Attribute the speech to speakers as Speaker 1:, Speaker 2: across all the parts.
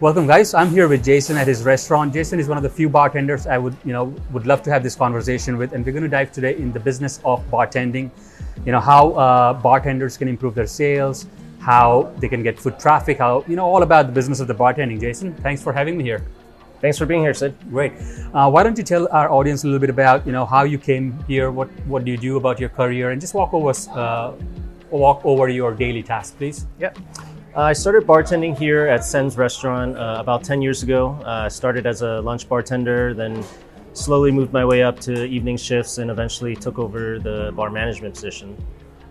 Speaker 1: Welcome, guys. I'm here with Jason at his restaurant. Jason is one of the few bartenders I would, you know, would love to have this conversation with, and we're going to dive today in the business of bartending. You know how uh, bartenders can improve their sales, how they can get foot traffic, how you know all about the business of the bartending. Jason, thanks for having me here.
Speaker 2: Thanks for being here, Sid.
Speaker 1: Great. Uh, why don't you tell our audience a little bit about you know how you came here, what what do you do about your career, and just walk over uh, walk over your daily tasks, please.
Speaker 2: Yeah. Uh, I started bartending here at Sens Restaurant uh, about 10 years ago. Uh, started as a lunch bartender, then slowly moved my way up to evening shifts and eventually took over the bar management position.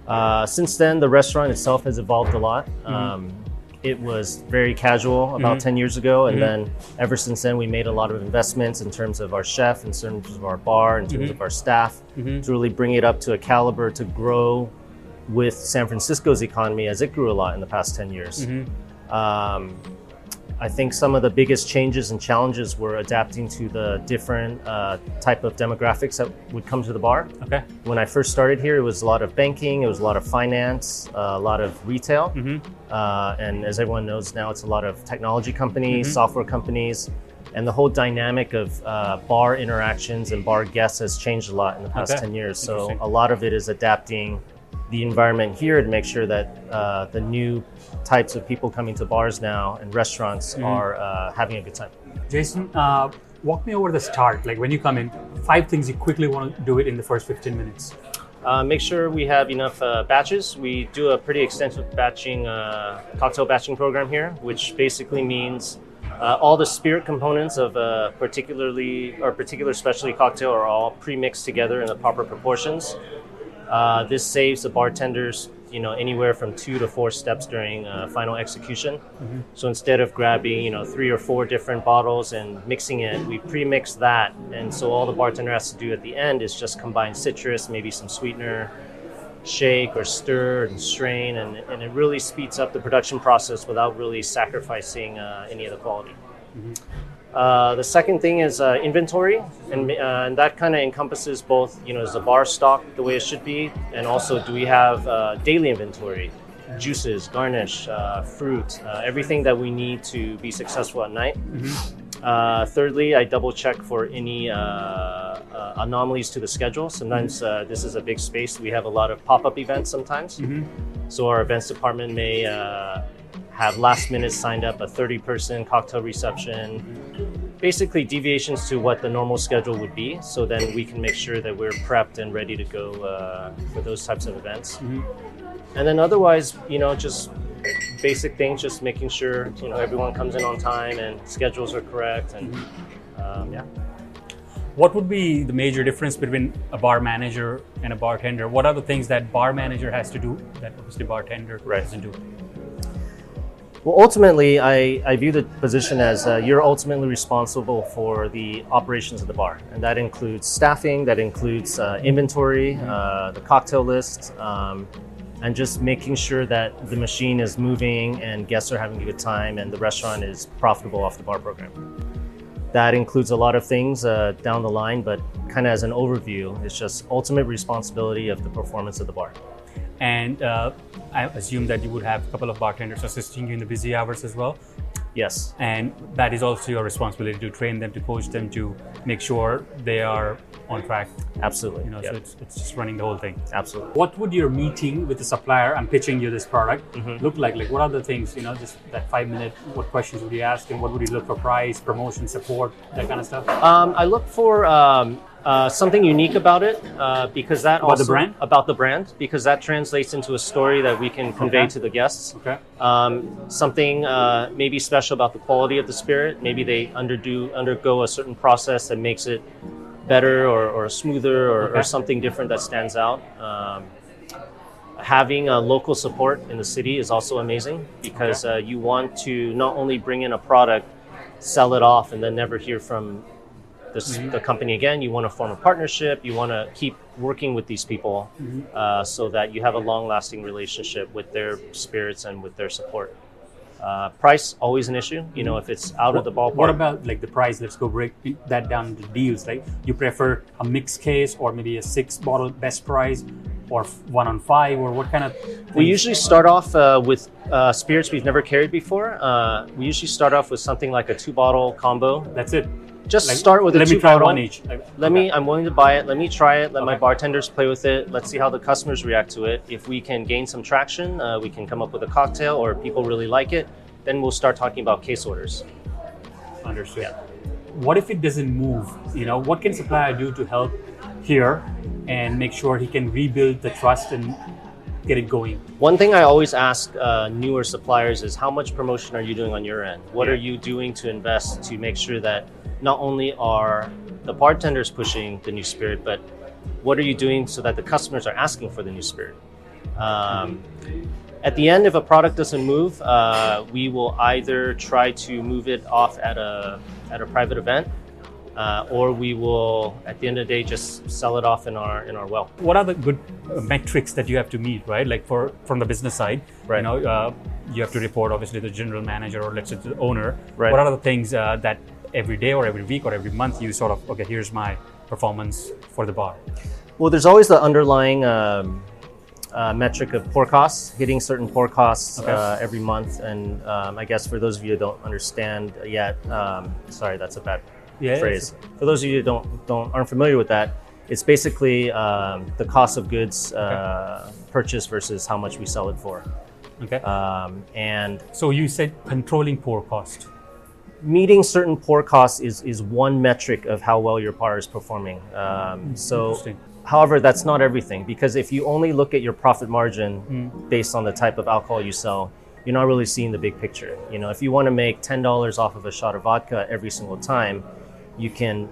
Speaker 2: Uh, since then, the restaurant itself has evolved a lot.
Speaker 1: Mm-hmm.
Speaker 2: Um, it was very casual about 10 years ago, and then ever since then, we made a lot of investments in terms of our chef, in terms of our bar, in terms of our staff, to really bring it up to a caliber to grow with San Francisco's economy as it grew a lot in the past 10 years. Um, I think some of the biggest changes and challenges were adapting to the different uh, type of demographics that would come to the bar.
Speaker 1: Okay.
Speaker 2: When I first started here, it was a lot of banking, it was a lot of finance, uh, a lot of retail. Uh, and as everyone knows now, it's a lot of technology companies, software companies. And the whole dynamic of uh, bar interactions and bar guests has changed a lot in the past
Speaker 1: Okay.
Speaker 2: 10 years. So a lot of it is adapting the environment here to make sure that uh, the new types of people coming to bars now and restaurants are uh, having a good time.
Speaker 1: Jason, uh, walk me over the start. Like when you come in, five things you quickly want to do it in the first 15 minutes.
Speaker 2: Uh, make sure we have enough uh, batches. We do a pretty extensive batching, uh, cocktail batching program here, which basically means uh, all the spirit components of a particularly or particular specialty cocktail are all pre-mixed together in the proper proportions. Uh, this saves the bartenders, you know, anywhere from two to four steps during uh, final execution. So instead of grabbing, you know, three or four different bottles and mixing it, we pre-mix that, and so all the bartender has to do at the end is just combine citrus, maybe some sweetener, shake or stir and strain, and, and it really speeds up the production process without really sacrificing uh, any of the quality. Uh, the second thing is uh, inventory, and, uh, and that kind of encompasses both, you know, is the bar stock the way it should be, and also do we have uh, daily inventory, juices, garnish, uh, fruit, uh, everything that we need to be successful at night. Uh, thirdly, I double check for any uh, uh, anomalies to the schedule. Sometimes uh, this is a big space. We have a lot of pop up events sometimes. So our events department may uh, have last minute signed up a 30 person cocktail reception. Basically, deviations to what the normal schedule would be. So then we can make sure that we're prepped and ready to go uh, for those types of events. And then otherwise, you know, just basic things, just making sure you know everyone comes in on time and schedules are correct, and um, yeah.
Speaker 1: What would be the major difference between a bar manager and a bartender? What are the things that bar manager has to do that obviously bartender
Speaker 2: Right.
Speaker 1: doesn't do?
Speaker 2: Well, ultimately, I, I view the position as uh, you're ultimately responsible for the operations of the bar. And that includes staffing, that includes uh, inventory, uh, the cocktail list, um, and just making sure that the machine is moving and guests are having a good time and the restaurant is profitable off the bar program. That includes a lot of things uh, down the line, but kind of as an overview, it's just ultimate responsibility of the performance of the bar.
Speaker 1: And uh, I assume that you would have a couple of bartenders assisting you in the busy hours as well.
Speaker 2: Yes.
Speaker 1: And that is also your responsibility to train them, to coach them, to make sure they are on track.
Speaker 2: Absolutely.
Speaker 1: You know,
Speaker 2: Yep.
Speaker 1: so it's, it's just running the whole thing.
Speaker 2: Absolutely.
Speaker 1: What would your meeting with the supplier? I'm pitching you this product.
Speaker 2: Mm-hmm.
Speaker 1: Look like like what are the things? You know, just that five minute. What questions would you ask him? What would you look for? Price, promotion, support, that kind of stuff.
Speaker 2: Um, I look for um, uh, something unique about it uh, because that
Speaker 1: About the
Speaker 2: also
Speaker 1: brand?
Speaker 2: about the brand because that translates into a story that we can convey
Speaker 1: Okay.
Speaker 2: to the guests.
Speaker 1: Okay.
Speaker 2: Um, something uh, maybe special about the quality of the spirit. Maybe they underdo undergo a certain process that makes it better or, or smoother or,
Speaker 1: Okay.
Speaker 2: or something different that stands out. Um, having a local support in the city is also amazing because uh, you want to not only bring in a product, sell it off, and then never hear from the, s the company again. You want to form a partnership. You want to keep working with these people uh, so that you have a long-lasting relationship with their spirits and with their support. Uh, price always an issue. You know, if it's out of the ballpark.
Speaker 1: What about like the price? Let's go break that down into deals. Like you prefer a mixed case or maybe a six bottle best price, or one on five, or what kind of?
Speaker 2: We usually start off uh, with uh, spirits we've never carried before. Uh, we usually start off with something like a two bottle combo.
Speaker 1: That's it.
Speaker 2: Just
Speaker 1: Like,
Speaker 2: start with
Speaker 1: let me try
Speaker 2: bottle.
Speaker 1: one each.
Speaker 2: Let
Speaker 1: okay.
Speaker 2: me. I'm willing to buy it. Let me try it. Let my bartenders play with it. Let's see how the customers react to it. If we can gain some traction, uh, we can come up with a cocktail, or people really like it, then we'll start talking about case orders.
Speaker 1: Understood. yeah. What if it doesn't move? You know, what can supplier do to help here and make sure he can rebuild the trust and get it going?
Speaker 2: One thing I always ask uh, newer suppliers is how much promotion are you doing on your end? What
Speaker 1: Yeah.
Speaker 2: are you doing to invest to make sure that not only are the bartenders pushing the new spirit, but what are you doing so that the customers are asking for the new spirit? Um, at the end, if a product doesn't move, uh, we will either try to move it off at a at a private event, uh, or we will, at the end of the day, just sell it off in our in our well.
Speaker 1: What are the good uh, metrics that you have to meet, right? Like for from the business side,
Speaker 2: Right.
Speaker 1: you know, uh, you have to report obviously the general manager or let's say the owner.
Speaker 2: Right.
Speaker 1: What are the things uh, that every day or every week or every month you sort of okay, here's my performance for the bar.
Speaker 2: Well, there's always the underlying um, uh, metric of pour costs, hitting certain pour costs
Speaker 1: Okay.
Speaker 2: uh, every month. And um, I guess for those of you who don't understand yet, um, sorry, that's a bad
Speaker 1: Yeah,
Speaker 2: phrase. For those of you who don't don't aren't familiar with that, it's basically um, the cost of goods uh, purchased versus how much we sell it for.
Speaker 1: Okay.
Speaker 2: Um, and
Speaker 1: so you said controlling pour cost.
Speaker 2: Meeting certain pour costs is, is one metric of how well your bar is performing. Um, so, however, that's not everything because if you only look at your profit margin based on the type of alcohol you sell, you're not really seeing the big picture. You know, if you want to make ten dollars off of a shot of vodka every single time, you can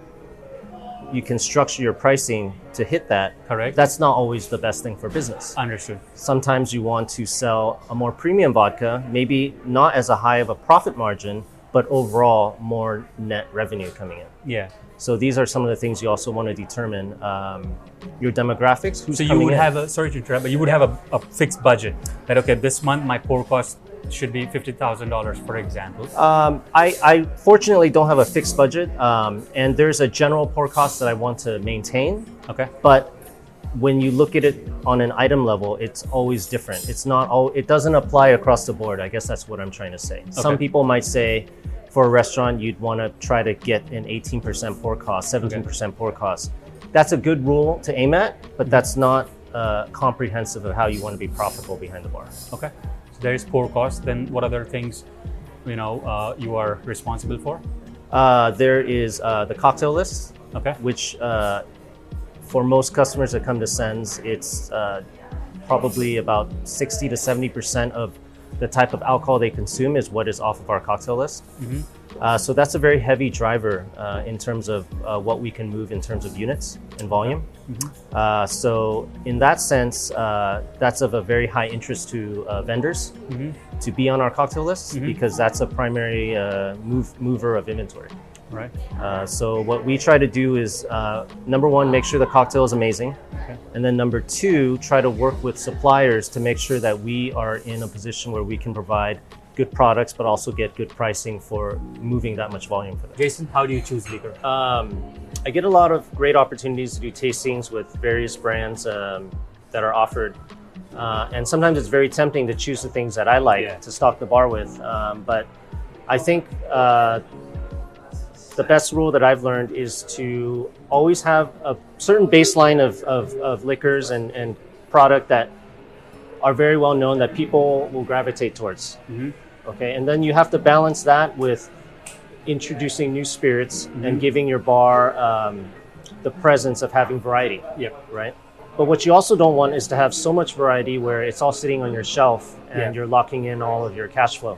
Speaker 2: you can structure your pricing to hit that.
Speaker 1: Correct.
Speaker 2: That's not always the best thing for business
Speaker 1: Understood.
Speaker 2: sometimes you want to sell a more premium vodka, maybe not as a high of a profit margin, but overall more net revenue coming in.
Speaker 1: Yeah.
Speaker 2: So these are some of the things you also want to determine um, your demographics. Who's
Speaker 1: So you would
Speaker 2: in.
Speaker 1: have a sorry to interrupt, but you would have a, a fixed budget that okay, this month my pour cost should be fifty thousand dollars, for example.
Speaker 2: Um, I, I fortunately don't have a fixed budget, um, and there's a general pour cost that I want to maintain.
Speaker 1: Okay.
Speaker 2: But when you look at it on an item level, it's always different. It's not all. It doesn't apply across the board. I guess that's what I'm trying to say. Some people might say, for a restaurant, you'd want to try to get an 18% pour cost, 17% pour cost. That's a good rule to aim at, but that's not uh, comprehensive of how you want to be profitable behind the bar.
Speaker 1: Okay. So there is pour cost. Then what other things, you know, uh, you are responsible for?
Speaker 2: Uh, there is uh, the cocktail list.
Speaker 1: Okay.
Speaker 2: which uh, for most customers that come to Sens, it's uh, probably about 60 to 70% of the type of alcohol they consume is what is off of our cocktail list. Uh, so that's a very heavy driver uh, in terms of uh, what we can move in terms of units and volume. Uh, so in that sense, uh, that's of a very high interest to uh, vendors to be on our cocktail list because that's a primary uh, move, mover of inventory.
Speaker 1: Right.
Speaker 2: Uh, so what we try to do is uh, number one, make sure the cocktail is amazing,
Speaker 1: Okay.
Speaker 2: and then number two, try to work with suppliers to make sure that we are in a position where we can provide good products, but also get good pricing for moving that much volume for them.
Speaker 1: Jason, how do you choose liquor?
Speaker 2: Um, I get a lot of great opportunities to do tastings with various brands um, that are offered. Uh, and sometimes it's very tempting to choose the things that I like
Speaker 1: Yeah.
Speaker 2: to stock the bar with. Um, but I think uh, the best rule that I've learned is to always have a certain baseline of, of, of liquors and, and product that are very well known that people will gravitate towards.
Speaker 1: Mhm.
Speaker 2: Okay, and then you have to balance that with introducing new spirits and giving your bar um, the presence of having variety,
Speaker 1: Yep.
Speaker 2: right? But what you also don't want is to have so much variety where it's all sitting on your shelf and
Speaker 1: Yeah.
Speaker 2: you're locking in all of your cash flow.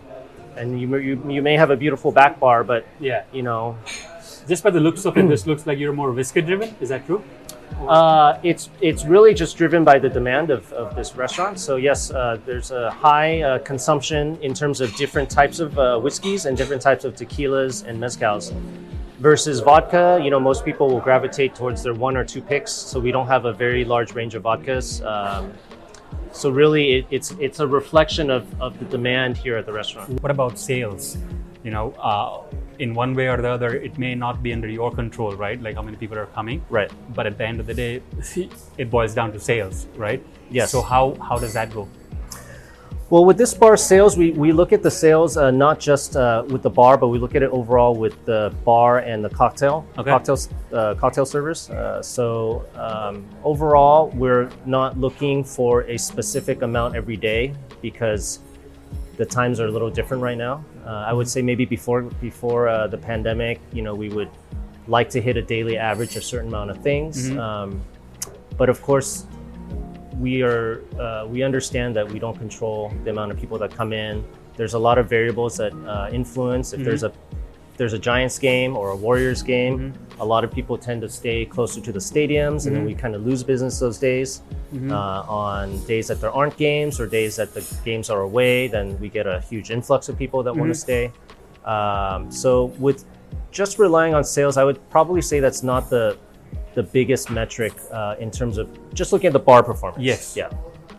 Speaker 2: And you, you, you may have a beautiful back bar, but
Speaker 1: Yeah.
Speaker 2: you know,
Speaker 1: Just by the looks of it, this looks like you're more whiskey driven. Is that true?
Speaker 2: Uh, it's it's really just driven by the demand of, of this restaurant. So yes, uh, there's a high uh, consumption in terms of different types of uh, whiskeys and different types of tequilas and mezcals. Versus vodka, you know, most people will gravitate towards their one or two picks. So we don't have a very large range of vodkas. Um, so really, it, it's it's a reflection of, of the demand here at the restaurant.
Speaker 1: What about sales? You know, uh, in one way or the other, it may not be under your control, right? Like how many people are coming.
Speaker 2: Right.
Speaker 1: But at the end of the day, it boils down to sales, right?
Speaker 2: Yes.
Speaker 1: So how how does that go?
Speaker 2: Well, with this bar sales, we, we look at the sales uh, not just uh, with the bar, but we look at it overall with the bar and the cocktail
Speaker 1: Okay.
Speaker 2: cocktails uh, cocktail servers. Uh, so um, overall, we're not looking for a specific amount every day because the times are a little different right now. Uh, I would say maybe before before uh, the pandemic, you know, we would like to hit a daily average a certain amount of things. Um, but of course, we are uh, we understand that we don't control the amount of people that come in. There's a lot of variables that uh, influence. If there's a if there's a Giants game or a Warriors game, a lot of people tend to stay closer to the stadiums, and then we kind of lose business those days. Uh, on days that there aren't games or days that the games are away, then we get a huge influx of people that want to stay. Um, so with just relying on sales, I would probably say that's not the the biggest metric uh, in terms of just looking at the bar performance.
Speaker 1: Yes.
Speaker 2: Yeah.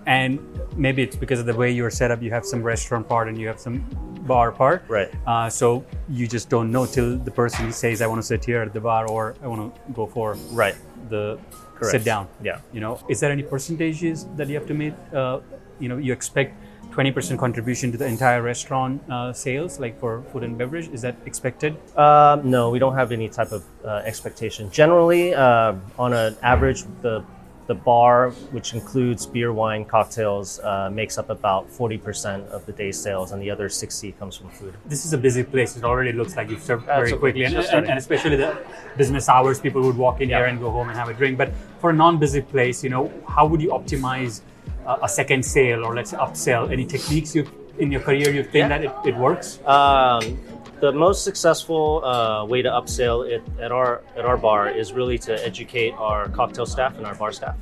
Speaker 1: And maybe it's because of the way you're set up. You have some restaurant part and you have some bar part.
Speaker 2: Right.
Speaker 1: Uh, so you just don't know till the person says, "I want to sit here at the bar," or "I want to go for
Speaker 2: Right.
Speaker 1: the
Speaker 2: Correct.
Speaker 1: sit down."
Speaker 2: Yeah.
Speaker 1: You know, is there any percentages that you have to meet? Uh, you know, you expect 20% contribution to the entire restaurant uh, sales, like for food and beverage. Is that expected?
Speaker 2: Um, no, we don't have any type of uh, expectation. Generally, uh, on an average, the the bar, which includes beer, wine, cocktails, uh, makes up about 40% of the day's sales, and the other 60 comes from food.
Speaker 1: This is a busy place. It already looks like you've served very
Speaker 2: Absolutely.
Speaker 1: quickly, and, and, and especially the business hours, people would walk in
Speaker 2: Yeah.
Speaker 1: here and go home and have a drink. But for a non-busy place, you know, how would you optimize uh, a second sale or let's say upsell? Any techniques you in your career you think
Speaker 2: Yeah.
Speaker 1: that it, it works?
Speaker 2: Um, the most successful uh, way to upsell it at our at our bar is really to educate our cocktail staff and our bar staff,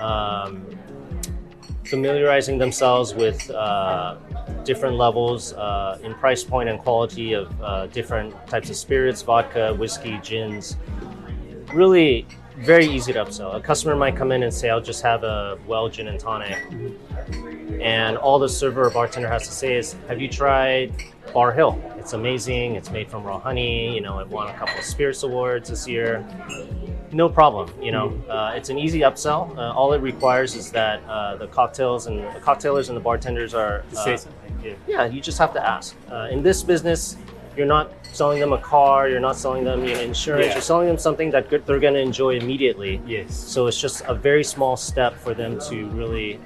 Speaker 2: um, familiarizing themselves with uh, different levels uh, in price point and quality of uh, different types of spirits, vodka, whiskey, gins. Really, very easy to upsell. A customer might come in and say, "I'll just have a well gin and tonic." and all the server or bartender has to say is, "Have you tried Barr Hill? It's amazing. It's made from raw honey. You know, it won a couple of spirits awards this year. No problem. You know, uh, it's an easy upsell. Uh, all it requires is that uh, the cocktails and the cocktailers and the bartenders are uh,
Speaker 1: Say something. Yeah.
Speaker 2: yeah, you just have to ask. Uh, in this business, you're not selling them a car, you're not selling them you know, insurance,
Speaker 1: Yeah.
Speaker 2: you're selling them something that good- they're going to enjoy immediately.
Speaker 1: Yes.
Speaker 2: So it's just a very small step for them to really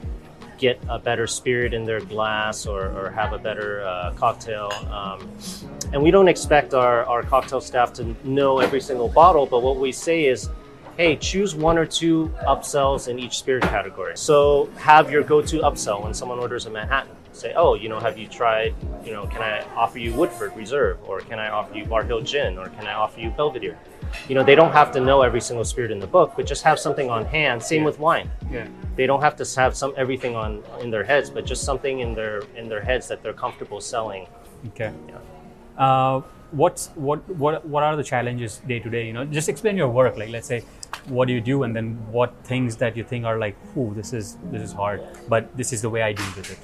Speaker 2: get a better spirit in their glass or, or have a better uh, cocktail. Um, and we don't expect our, our cocktail staff to know every single bottle, but what we say is, hey, choose one or two upsells in each spirit category. So have your go-to upsell when someone orders a Manhattan. Say, oh, you know, have you tried, you know, can I offer you Woodford Reserve? Or can I offer you Barr Hill Gin? Or can I offer you Belvedere? You know, they don't have to know every single spirit in the book, but just have something on hand. Same
Speaker 1: Yeah.
Speaker 2: with wine
Speaker 1: Yeah.
Speaker 2: they don't have to have some everything on in their heads, but just something in their in their heads that they're comfortable selling.
Speaker 1: Okay.
Speaker 2: Yeah.
Speaker 1: Uh, what's what what what are the challenges day to day? You know, just explain your work. Like, let's say, what do you do, and then what things that you think are like, "Ooh, this is this is hard," but this is the way I deal with it.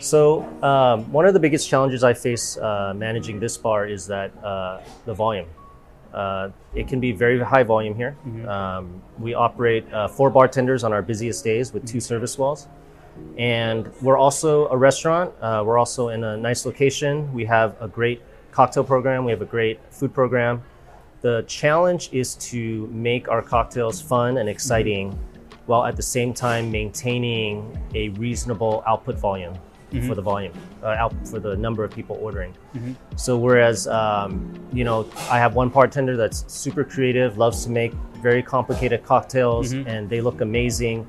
Speaker 2: So um, one of the biggest challenges I face uh, managing this bar is that uh, the volume. Uh, it can be very high volume here. Um, we operate uh, four bartenders on our busiest days with two service walls. And we're also a restaurant. Uh, we're also in a nice location. We have a great cocktail program. We have a great food program. The challenge is to make our cocktails fun and exciting while at the same time maintaining a reasonable output volume for the volume, uh, out for the number of people ordering. So whereas um, you know, I have one bartender that's super creative, loves to make very complicated cocktails, and they look amazing,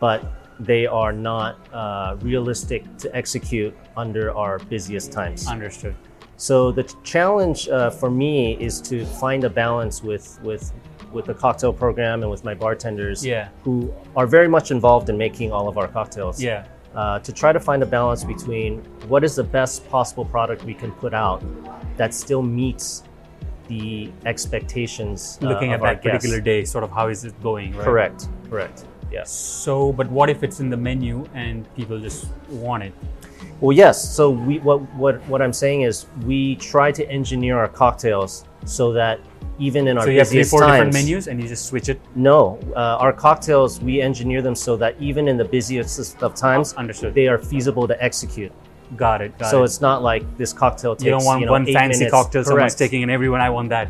Speaker 2: but they are not uh, realistic to execute under our busiest times.
Speaker 1: Understood.
Speaker 2: So the challenge uh, for me is to find a balance with with with the cocktail program and with my bartenders
Speaker 1: Yeah.
Speaker 2: who are very much involved in making all of our cocktails.
Speaker 1: Yeah.
Speaker 2: Uh, to try to find a balance between what is the best possible product we can put out that still meets the expectations uh,
Speaker 1: Looking at that particular day, sort of how is it going? Right?
Speaker 2: Correct. Correct. Yeah.
Speaker 1: So, but what if it's in the menu and people just want it?
Speaker 2: Well, yes. So we what what what I'm saying is we try to engineer our cocktails so that even in our
Speaker 1: So you have three, four
Speaker 2: times,
Speaker 1: different menus, and you just switch it.
Speaker 2: No, uh, our cocktails we engineer them so that even in the busiest of times,
Speaker 1: Understood.
Speaker 2: they are feasible to execute.
Speaker 1: Got it. Got
Speaker 2: so
Speaker 1: it.
Speaker 2: it's not like this cocktail takes
Speaker 1: you don't want
Speaker 2: know,
Speaker 1: one fancy
Speaker 2: minutes.
Speaker 1: cocktail someone's
Speaker 2: Correct.
Speaker 1: taking, and everyone I want that.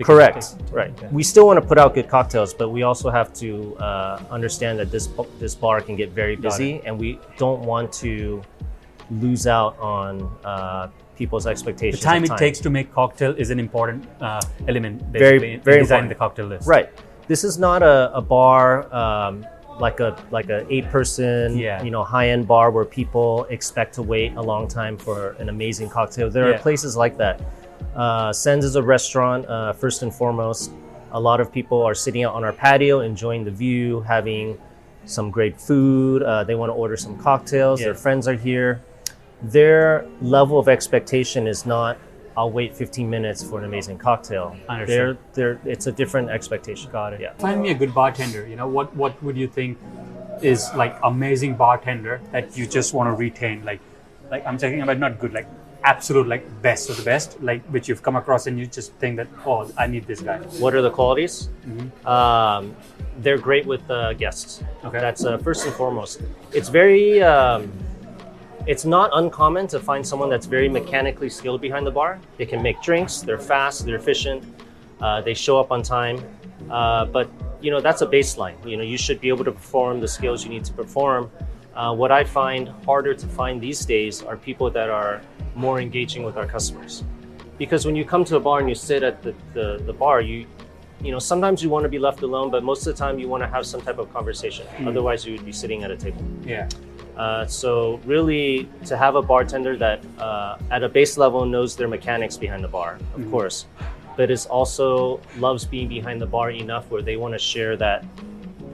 Speaker 2: Correct. Right.
Speaker 1: Okay.
Speaker 2: We still want to put out good cocktails, but we also have to uh, understand that this this bar can get very busy, and we don't want to lose out on uh, people's expectations. The
Speaker 1: time it takes to make cocktail is an important uh, element.
Speaker 2: Very- very
Speaker 1: designing
Speaker 2: important.
Speaker 1: the cocktail list.
Speaker 2: Right. This is not a, a bar um, like a like a eight person
Speaker 1: Yeah.
Speaker 2: you know high end bar where people expect to wait a long time for an amazing cocktail. There
Speaker 1: Yeah.
Speaker 2: are places like that. Uh, Sens is a restaurant uh, first and foremost. A lot of people are sitting out on our patio, enjoying the view, having some great food. Uh, they want to order some cocktails.
Speaker 1: Yeah.
Speaker 2: Their friends are here. Their level of expectation is not. I'll wait 15 minutes for an amazing cocktail.
Speaker 1: Understood.
Speaker 2: They're, they're, it's a different expectation.
Speaker 1: Got it.
Speaker 2: Yeah.
Speaker 1: Find me a good bartender. You know what? What would you think is like amazing bartender that you just want to retain? Like, like I'm talking about not good, like absolute, like best of the best, like which you've come across and you just think that oh, I need this guy.
Speaker 2: What are the qualities?
Speaker 1: Mm-hmm.
Speaker 2: Um, they're great with uh, guests.
Speaker 1: Okay.
Speaker 2: That's uh, first and foremost. It's very. Um, it's not uncommon to find someone that's very mechanically skilled behind the bar. They can make drinks. They're fast. They're efficient. Uh, they show up on time. Uh, but you know that's a baseline. You know you should be able to perform the skills you need to perform. Uh, what I find harder to find these days are people that are more engaging with our customers. Because when you come to a bar and you sit at the, the, the bar, you you know sometimes you want to be left alone, but most of the time you want to have some type of conversation. Otherwise, you would be sitting at a table.
Speaker 1: Yeah.
Speaker 2: Uh, so really, to have a bartender that uh, at a base level knows their mechanics behind the bar, of course, but is also loves being behind the bar enough where they want to share that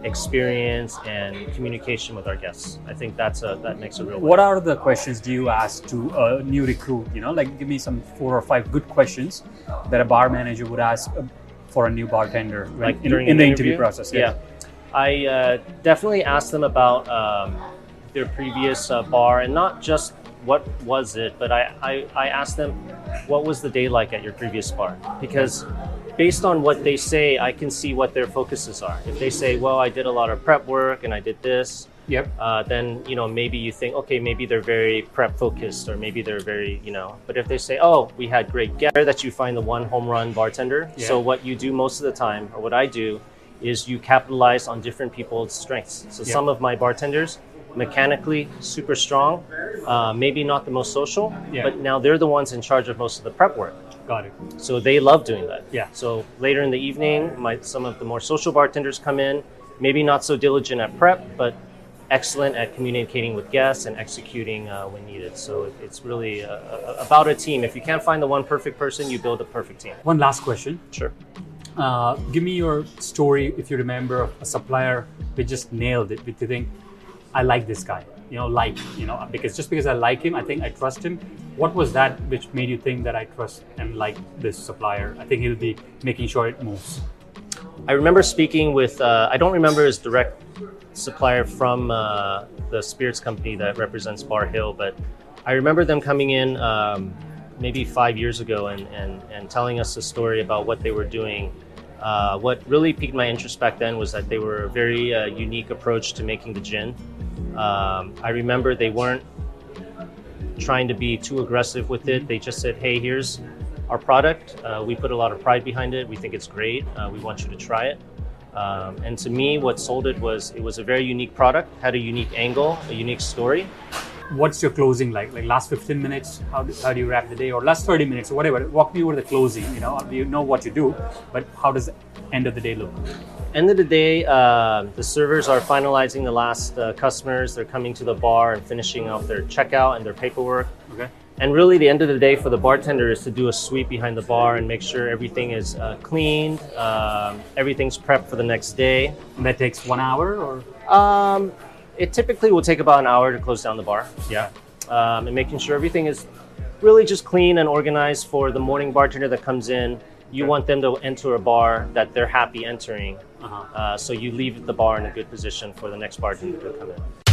Speaker 2: experience and communication with our guests. I think that's a that makes a real.
Speaker 1: What are the questions do you ask to a new recruit? You know, like give me some four or five good questions that a bar manager would ask uh, for a new bartender when,
Speaker 2: like
Speaker 1: in, in the
Speaker 2: interview?
Speaker 1: interview process.
Speaker 2: Yeah, I uh, definitely ask them about um, their previous uh, bar and not just what was it, but I, I, I asked them what was the day like at your previous bar because based on what they say, I can see what their focuses are. If they say, well, I did a lot of prep work and I did this.
Speaker 1: Yep.
Speaker 2: Uh, then you know maybe you think okay maybe they're very prep focused or maybe they're very you know but if they say oh we had great guests that you find the one home run bartender
Speaker 1: Yeah.
Speaker 2: so what you do most of the time or what I do is you capitalize on different people's strengths so
Speaker 1: Yeah.
Speaker 2: some of my bartenders mechanically super strong uh, maybe not the most social
Speaker 1: Yeah.
Speaker 2: but now they're the ones in charge of most of the prep work
Speaker 1: Got it.
Speaker 2: so they love doing that.
Speaker 1: Yeah.
Speaker 2: So later in the evening, my some of the more social bartenders come in, maybe not so diligent at prep, but excellent at communicating with guests and executing uh, when needed. So it, it's really uh, uh, about a team. If you can't find the one perfect person, you build a perfect team.
Speaker 1: One last question.
Speaker 2: Sure.
Speaker 1: Uh, give me your story if you remember a supplier that just nailed it. But you think, I like this guy. You know, like you know, because just because I like him, I think I trust him. What was that which made you think that I trust and like this supplier? I think he'll be making sure it moves.
Speaker 2: I remember speaking with, uh, I don't remember his direct supplier from uh, the spirits company that represents Barr Hill, but I remember them coming in um, maybe five years ago and, and, and telling us a story about what they were doing. Uh, what really piqued my interest back then was that they were a very uh, unique approach to making the gin. Um, I remember they weren't trying to be too aggressive with it. They just said, hey, here's our product. Uh, we put a lot of pride behind it. We think it's great. Uh, we want you to try it. Um, and to me, what sold it was it was a very unique product, had a unique angle, a unique story.
Speaker 1: What's your closing like? Like last 15 minutes? How do, how do you wrap the day? Or last 30 minutes or whatever? Walk me over the closing. You know, you know what you do, but how does the end of the day look?
Speaker 2: End of the day, uh, the servers are finalizing the last uh, customers. They're coming to the bar and finishing off their checkout and their paperwork.
Speaker 1: Okay.
Speaker 2: And really, the end of the day for the bartender is to do a sweep behind the bar and make sure everything is uh, cleaned, um, everything's prepped for the next day.
Speaker 1: And that takes one hour or?
Speaker 2: Um, it typically will take about an hour to close down the bar.
Speaker 1: Yeah.
Speaker 2: um, and making sure everything is really just clean and organized for the morning bartender that comes in. You
Speaker 1: Okay.
Speaker 2: want them to enter a bar that they're happy entering Uh, so you leave the bar in a good position for the next bartender to come in.